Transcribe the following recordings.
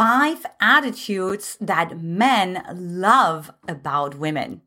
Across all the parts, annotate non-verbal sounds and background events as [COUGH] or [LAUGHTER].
five attitudes that men love about women.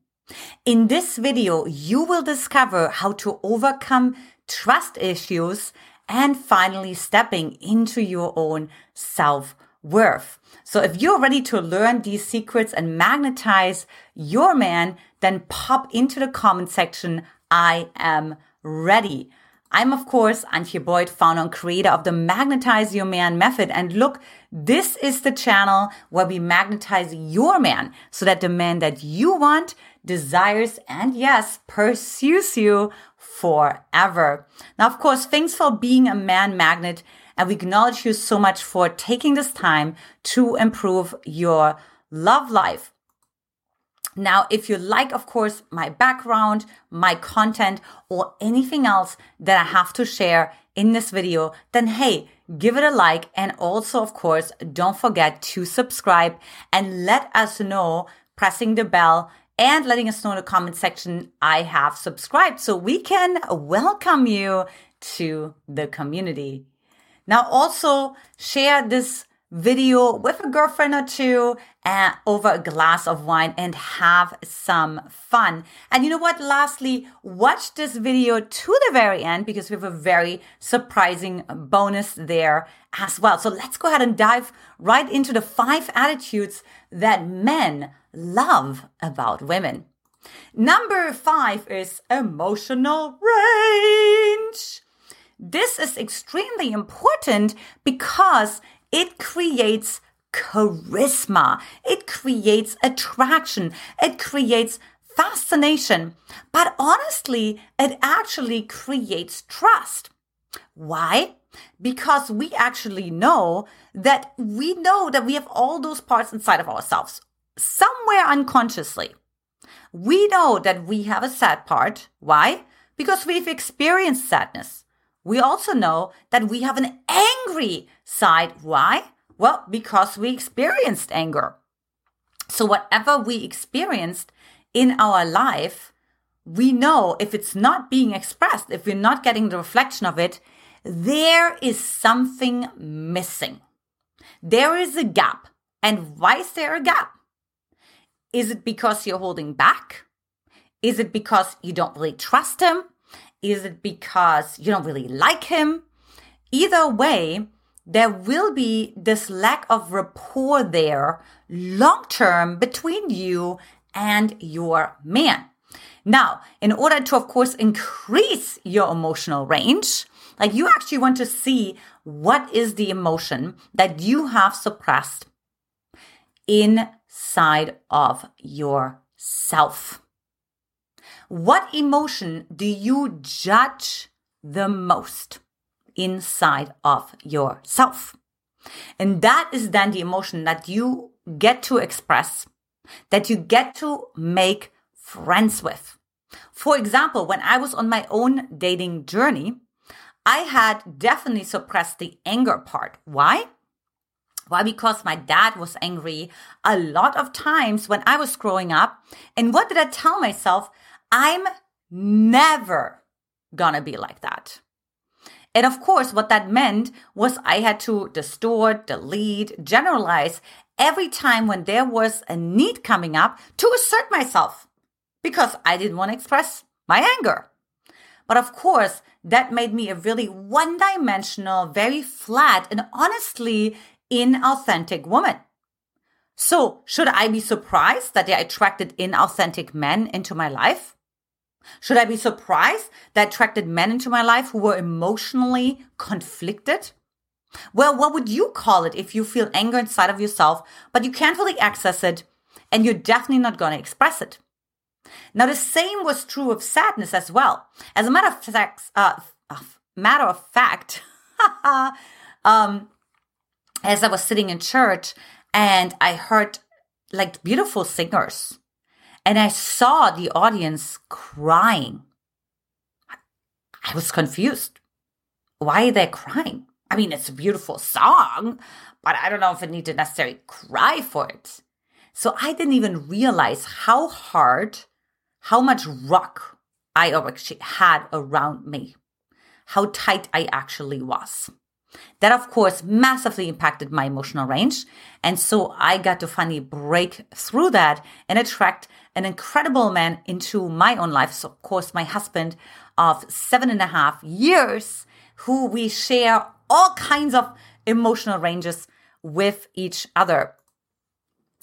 In this video, you will discover how to overcome trust issues and finally stepping into your own self worth. So if you're ready to learn these secrets and magnetize your man, then pop into the comment section. I am ready. I'm, of course, Antia Boyd, founder and creator of the Magnetize Your Man method. And look, this is the channel where we magnetize your man so that the man that you want desires and yes, pursues you forever. Now, of course, thanks for being a man magnet. And we acknowledge you so much for taking this time to improve your love life. Now, if you like, of course, my background, my content, or anything else that I have to share in this video, then hey, give it a like. And also, of course, don't forget to subscribe and let us know pressing the bell and letting us know in the comment section I have subscribed so we can welcome you to the community. Now, also share this video with a girlfriend or two and over a glass of wine and have some fun. And you know what? Lastly, watch this video to the very end because we have a very surprising bonus there as well. So let's go ahead and dive right into the five attitudes that men love about women. Number five is emotional range. This is extremely important because it creates charisma. It creates attraction. It creates fascination. But honestly, it actually creates trust. Why? Because we actually know that we know that we have all those parts inside of ourselves somewhere unconsciously. We know that we have a sad part. Why? Because we've experienced sadness. We also know that we have an angry side. Why? Well, because we experienced anger. So, whatever we experienced in our life, we know if it's not being expressed, if we're not getting the reflection of it, there is something missing. There is a gap. And why is there a gap? Is it because you're holding back? Is it because you don't really trust him? Is it because you don't really like him? Either way, there will be this lack of rapport there long term between you and your man. Now, in order to, of course, increase your emotional range, like you actually want to see what is the emotion that you have suppressed inside of yourself. What emotion do you judge the most inside of yourself? And that is then the emotion that you get to express, that you get to make friends with. For example, when I was on my own dating journey, I had definitely suppressed the anger part. Why? Why? Because my dad was angry a lot of times when I was growing up. And what did I tell myself? I'm never gonna be like that. And of course, what that meant was I had to distort, delete, generalize every time when there was a need coming up to assert myself because I didn't want to express my anger. But of course, that made me a really one dimensional, very flat, and honestly inauthentic woman. So, should I be surprised that I attracted inauthentic men into my life? Should I be surprised that attracted men into my life who were emotionally conflicted? Well, what would you call it if you feel anger inside of yourself, but you can't really access it and you're definitely not going to express it? Now, the same was true of sadness as well. As a matter of fact, uh, matter of fact, [LAUGHS] um, as I was sitting in church and I heard like beautiful singers and I saw the audience crying. I was confused. Why are they crying? I mean, it's a beautiful song, but I don't know if I need to necessarily cry for it. So I didn't even realize how hard, how much rock I actually had around me, how tight I actually was. That, of course, massively impacted my emotional range. And so I got to finally break through that and attract an incredible man into my own life. So, of course, my husband of seven and a half years, who we share all kinds of emotional ranges with each other.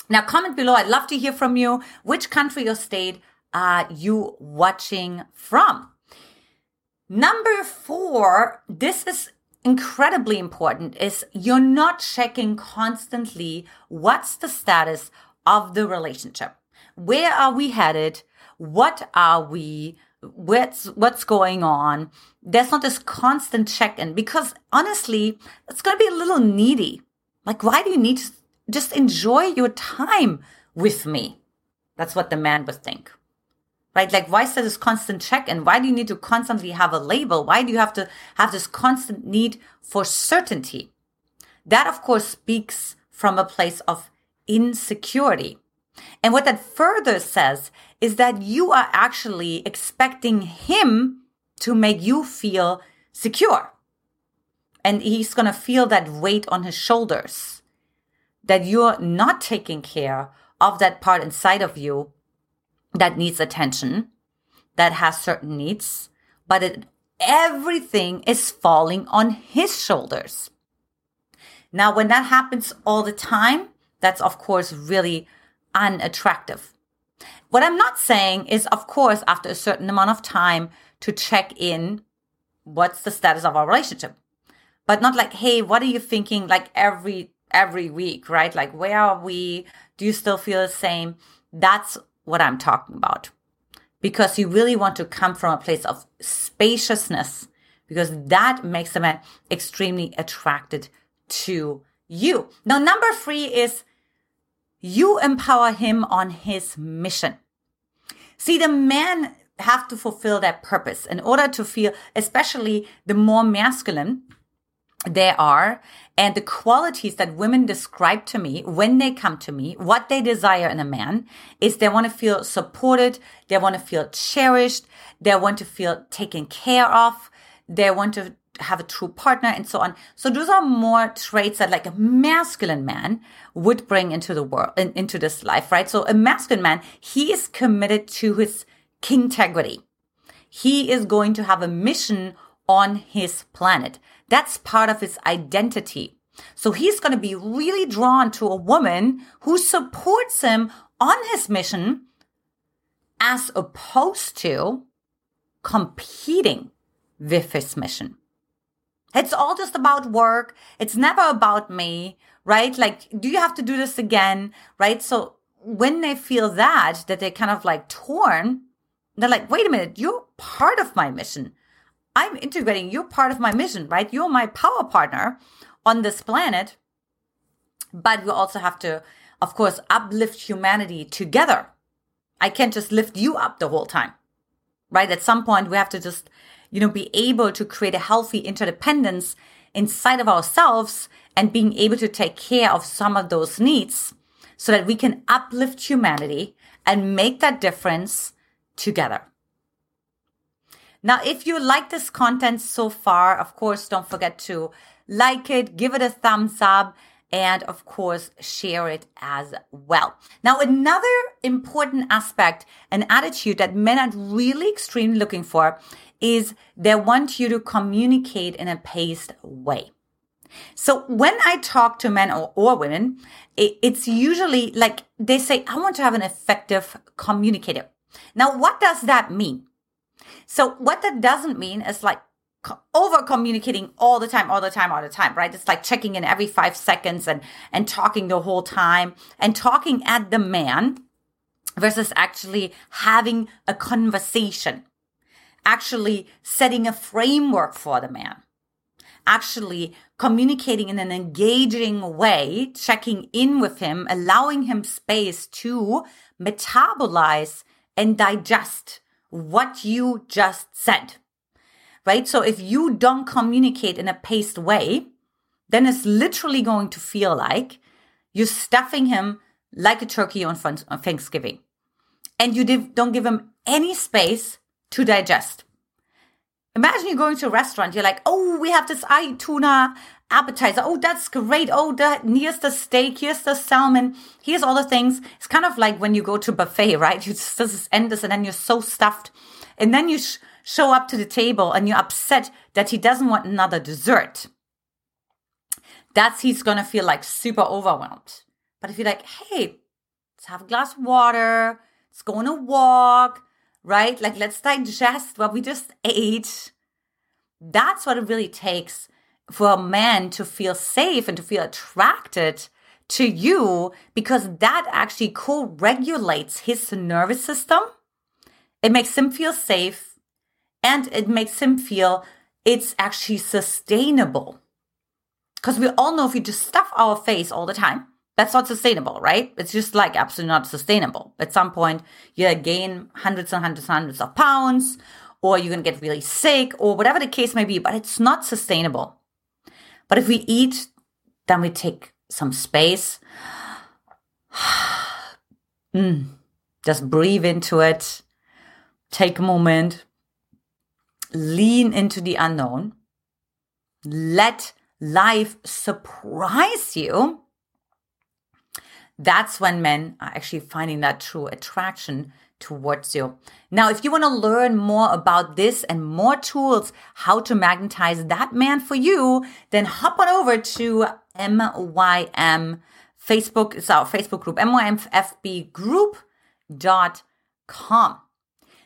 Now, comment below. I'd love to hear from you. Which country or state are you watching from? Number four, this is incredibly important, is you're not checking constantly what's the status of the relationship. Where are we headed? What are we? What's what's going on? There's not this constant check-in because honestly, it's going to be a little needy. Like, why do you need to just enjoy your time with me? That's what the man would think right? Like, why is there this constant check? And why do you need to constantly have a label? Why do you have to have this constant need for certainty? That, of course, speaks from a place of insecurity. And what that further says is that you are actually expecting him to make you feel secure. And he's going to feel that weight on his shoulders that you're not taking care of that part inside of you that needs attention, that has certain needs, but it, everything is falling on his shoulders. Now, when that happens all the time, that's of course really unattractive. What I'm not saying is, of course, after a certain amount of time to check in, what's the status of our relationship? But not like, hey, what are you thinking like every every week, right? Like, where are we? Do you still feel the same? That's what I'm talking about. Because you really want to come from a place of spaciousness, because that makes a man extremely attracted to you. Now, number three is you empower him on his mission. See, the man have to fulfill that purpose in order to feel, especially the more masculine, they are and the qualities that women describe to me when they come to me, what they desire in a man is they want to feel supported. They want to feel cherished. They want to feel taken care of. They want to have a true partner and so on. So those are more traits that like a masculine man would bring into the world, in, into this life, right? So a masculine man, he is committed to his integrity. He is going to have a mission on his planet. That's part of his identity. So he's going to be really drawn to a woman who supports him on his mission as opposed to competing with his mission. It's all just about work. It's never about me, right? Like, do you have to do this again? Right? So when they feel that, that they're kind of like torn, they're like, wait a minute, you're part of my mission. I'm integrating. You're part of my mission, right? You're my power partner on this planet. But we also have to, of course, uplift humanity together. I can't just lift you up the whole time, right? At some point, we have to just, you know, be able to create a healthy interdependence inside of ourselves and being able to take care of some of those needs so that we can uplift humanity and make that difference together. Now, if you like this content so far, of course, don't forget to like it, give it a thumbs up, and of course, share it as well. Now, another important aspect and attitude that men are really extremely looking for is they want you to communicate in a paced way. So when I talk to men or, or women, it, it's usually like they say, I want to have an effective communicator. Now, what does that mean? So what that doesn't mean is like over communicating all the time all the time all the time right? It's like checking in every 5 seconds and and talking the whole time and talking at the man versus actually having a conversation actually setting a framework for the man actually communicating in an engaging way checking in with him allowing him space to metabolize and digest what you just said. Right? So if you don't communicate in a paced way, then it's literally going to feel like you're stuffing him like a turkey on Thanksgiving. And you don't give him any space to digest. Imagine you're going to a restaurant. You're like, oh, we have this ahi tuna appetizer. Oh, that's great. Oh, the, here's the steak. Here's the salmon. Here's all the things. It's kind of like when you go to buffet, right? You just, just end this and then you're so stuffed. And then you sh- show up to the table and you're upset that he doesn't want another dessert. That's he's to feel like super overwhelmed. But if you're like, hey, let's have a glass of water. Let's go on a walk right? Like, let's digest what we just ate. That's what it really takes for a man to feel safe and to feel attracted to you because that actually co regulates his nervous system. It makes him feel safe and it makes him feel it's actually sustainable. Because we all know if we just stuff our face all the time, that's not sustainable, right? It's just like absolutely not sustainable. At some point, you gain hundreds and hundreds and hundreds of pounds, or you're going to get really sick, or whatever the case may be, but it's not sustainable. But if we eat, then we take some space. [SIGHS] mm. Just breathe into it. Take a moment. Lean into the unknown. Let life surprise you that's when men are actually finding that true attraction towards you. Now, if you want to learn more about this and more tools, how to magnetize that man for you, then hop on over to MYM Facebook. It's our Facebook group, mymfbgroup.com.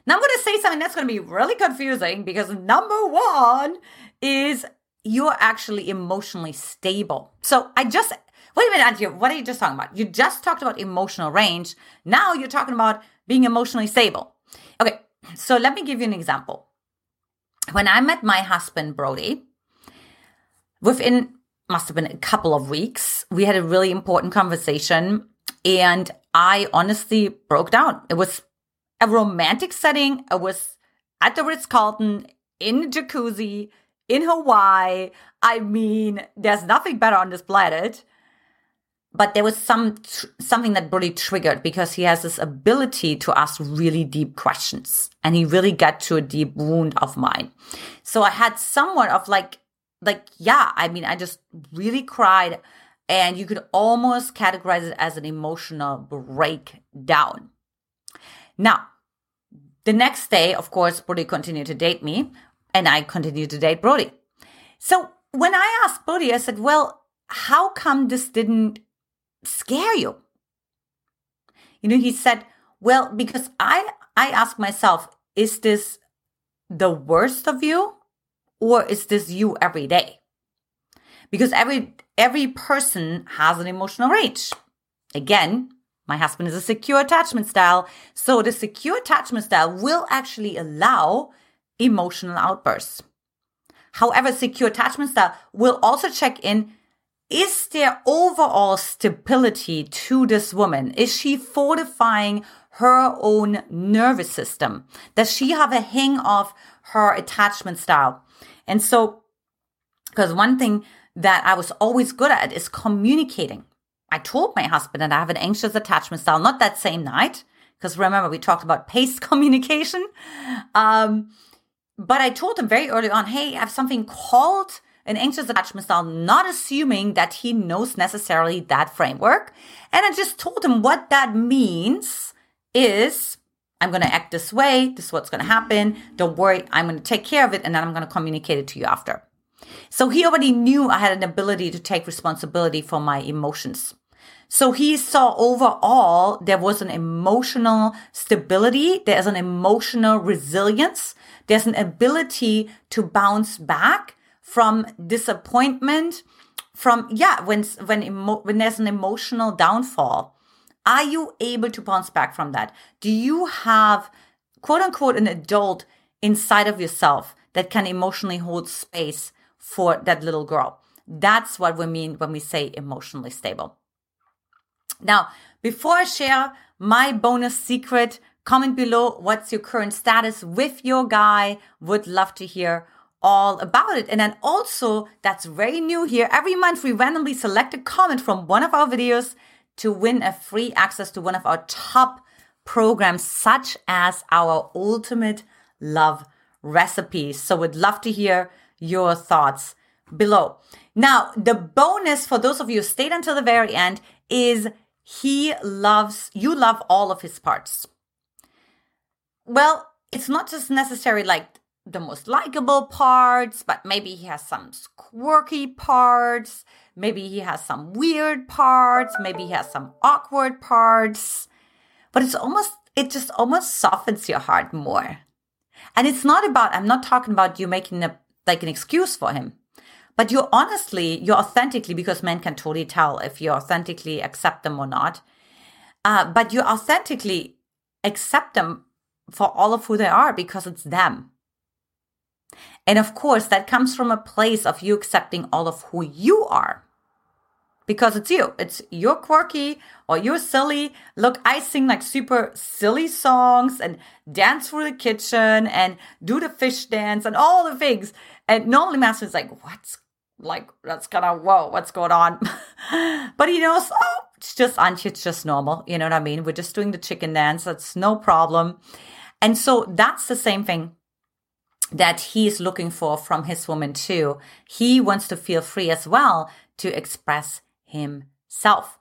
Now I'm going to say something that's going to be really confusing because number one is you're actually emotionally stable. So I just Wait a minute, Auntie, what are you just talking about? You just talked about emotional range. Now you're talking about being emotionally stable. Okay, so let me give you an example. When I met my husband, Brody, within must have been a couple of weeks, we had a really important conversation and I honestly broke down. It was a romantic setting. I was at the Ritz Carlton in jacuzzi in Hawaii. I mean, there's nothing better on this planet but there was some something that really triggered because he has this ability to ask really deep questions and he really got to a deep wound of mine. So i had somewhat of like like yeah i mean i just really cried and you could almost categorize it as an emotional breakdown. Now the next day of course brody continued to date me and i continued to date brody. So when i asked brody i said well how come this didn't scare you? You know, he said, well, because I I ask myself, is this the worst of you or is this you every day? Because every every person has an emotional range. Again, my husband is a secure attachment style, so the secure attachment style will actually allow emotional outbursts. However, secure attachment style will also check in is there overall stability to this woman? Is she fortifying her own nervous system? Does she have a hang of her attachment style? And so, because one thing that I was always good at is communicating. I told my husband that I have an anxious attachment style, not that same night, because remember we talked about [LAUGHS] paced communication. Um, but I told him very early on, hey, I have something called an anxious attachment style, not assuming that he knows necessarily that framework. And I just told him what that means is I'm going to act this way. This is what's going to happen. Don't worry. I'm going to take care of it. And then I'm going to communicate it to you after. So he already knew I had an ability to take responsibility for my emotions. So he saw overall there was an emotional stability. There's an emotional resilience. There's an ability to bounce back from disappointment, from, yeah, when, when, emo- when there's an emotional downfall. Are you able to bounce back from that? Do you have, quote unquote, an adult inside of yourself that can emotionally hold space for that little girl? That's what we mean when we say emotionally stable. Now, before I share my bonus secret, comment below what's your current status with your guy. Would love to hear all about it. And then also, that's very new here. Every month, we randomly select a comment from one of our videos to win a free access to one of our top programs, such as our Ultimate Love recipes. So we'd love to hear your thoughts below. Now, the bonus for those of you who stayed until the very end is he loves, you love all of his parts. Well, it's not just necessary like the most likable parts, but maybe he has some quirky parts. Maybe he has some weird parts. Maybe he has some awkward parts. But it's almost, it just almost softens your heart more. And it's not about, I'm not talking about you making a, like an excuse for him, but you honestly, you're authentically, because men can totally tell if you authentically accept them or not. Uh, but you authentically accept them for all of who they are because it's them. And of course, that comes from a place of you accepting all of who you are. Because it's you. It's you're quirky or you're silly. Look, I sing like super silly songs and dance through the kitchen and do the fish dance and all the things. And normally Master's like, what's like, that's kind of, whoa, what's going on? [LAUGHS] but he knows, oh, it's just Auntie, it's just normal. You know what I mean? We're just doing the chicken dance. That's no problem. And so that's the same thing that he's looking for from his woman too. He wants to feel free as well to express himself.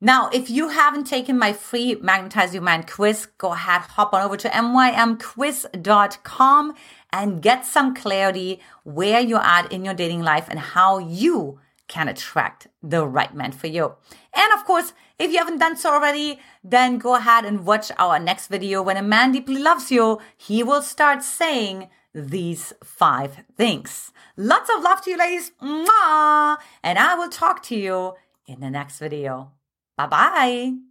Now, if you haven't taken my free Magnetize Your Man quiz, go ahead, hop on over to mymquiz.com and get some clarity where you're at in your dating life and how you can attract the right man for you. And of course, if you haven't done so already, then go ahead and watch our next video. When a man deeply loves you, he will start saying these five things. Lots of love to you, ladies. Mwah! And I will talk to you in the next video. Bye bye.